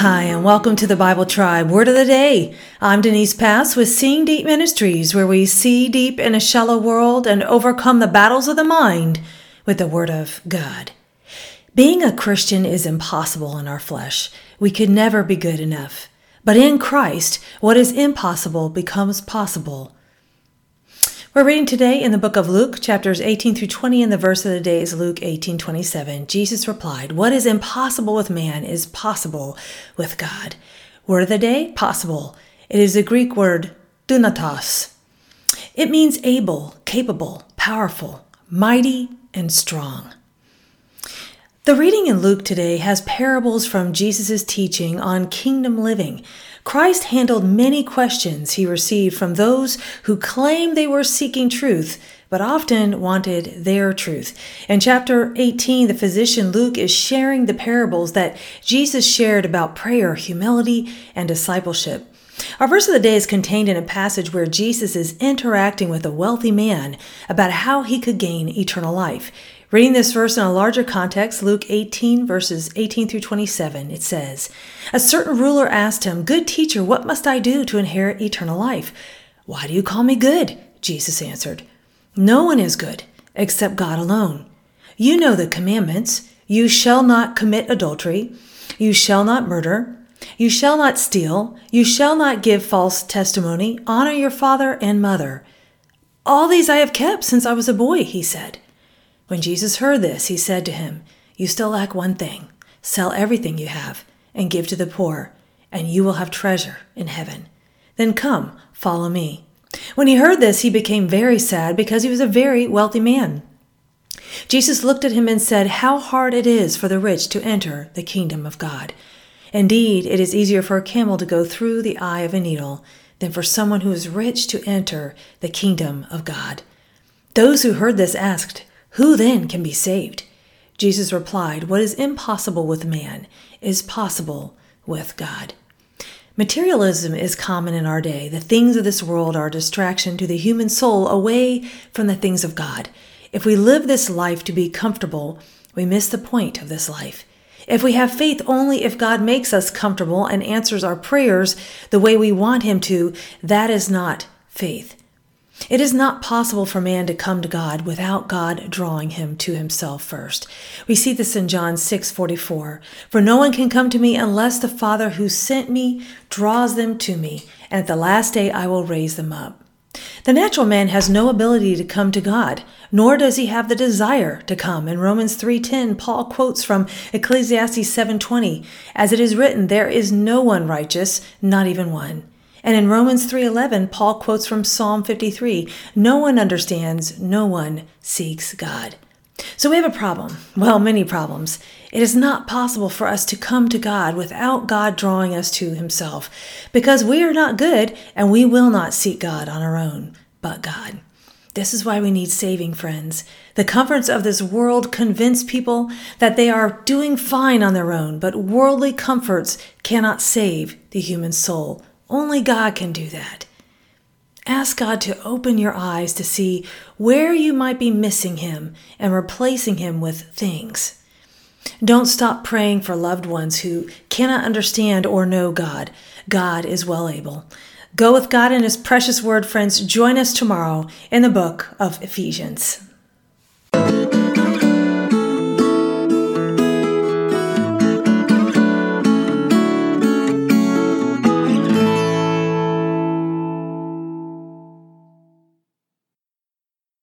and welcome to the Bible Tribe Word of the Day. I'm Denise Pass with Seeing Deep Ministries, where we see deep in a shallow world and overcome the battles of the mind with the Word of God. Being a Christian is impossible in our flesh. We could never be good enough. But in Christ, what is impossible becomes possible. We're reading today in the book of Luke, chapters 18 through 20, and the verse of the day is Luke 18 27. Jesus replied, What is impossible with man is possible with God. Word of the day, possible. It is the Greek word dunatos. It means able, capable, powerful, mighty, and strong. The reading in Luke today has parables from Jesus' teaching on kingdom living. Christ handled many questions he received from those who claimed they were seeking truth, but often wanted their truth. In chapter 18, the physician Luke is sharing the parables that Jesus shared about prayer, humility, and discipleship. Our verse of the day is contained in a passage where Jesus is interacting with a wealthy man about how he could gain eternal life. Reading this verse in a larger context, Luke 18, verses 18 through 27, it says, A certain ruler asked him, Good teacher, what must I do to inherit eternal life? Why do you call me good? Jesus answered, No one is good except God alone. You know the commandments you shall not commit adultery, you shall not murder, you shall not steal, you shall not give false testimony, honor your father and mother. All these I have kept since I was a boy, he said. When Jesus heard this, he said to him, You still lack one thing. Sell everything you have and give to the poor, and you will have treasure in heaven. Then come, follow me. When he heard this, he became very sad because he was a very wealthy man. Jesus looked at him and said, How hard it is for the rich to enter the kingdom of God. Indeed, it is easier for a camel to go through the eye of a needle than for someone who is rich to enter the kingdom of God. Those who heard this asked, who then can be saved? Jesus replied, What is impossible with man is possible with God. Materialism is common in our day. The things of this world are a distraction to the human soul away from the things of God. If we live this life to be comfortable, we miss the point of this life. If we have faith only if God makes us comfortable and answers our prayers the way we want Him to, that is not faith. It is not possible for man to come to God without God drawing him to himself first. We see this in John 6:44. For no one can come to me unless the Father who sent me draws them to me, and at the last day I will raise them up. The natural man has no ability to come to God, nor does he have the desire to come. In Romans 3:10, Paul quotes from Ecclesiastes 7:20, as it is written, there is no one righteous, not even one. And in Romans 3:11, Paul quotes from Psalm 53, "No one understands, no one seeks God." So we have a problem. Well, many problems. It is not possible for us to come to God without God drawing us to himself, because we are not good and we will not seek God on our own, but God. This is why we need saving, friends. The comforts of this world convince people that they are doing fine on their own, but worldly comforts cannot save the human soul. Only God can do that. Ask God to open your eyes to see where you might be missing Him and replacing Him with things. Don't stop praying for loved ones who cannot understand or know God. God is well able. Go with God and His precious word, friends. Join us tomorrow in the book of Ephesians.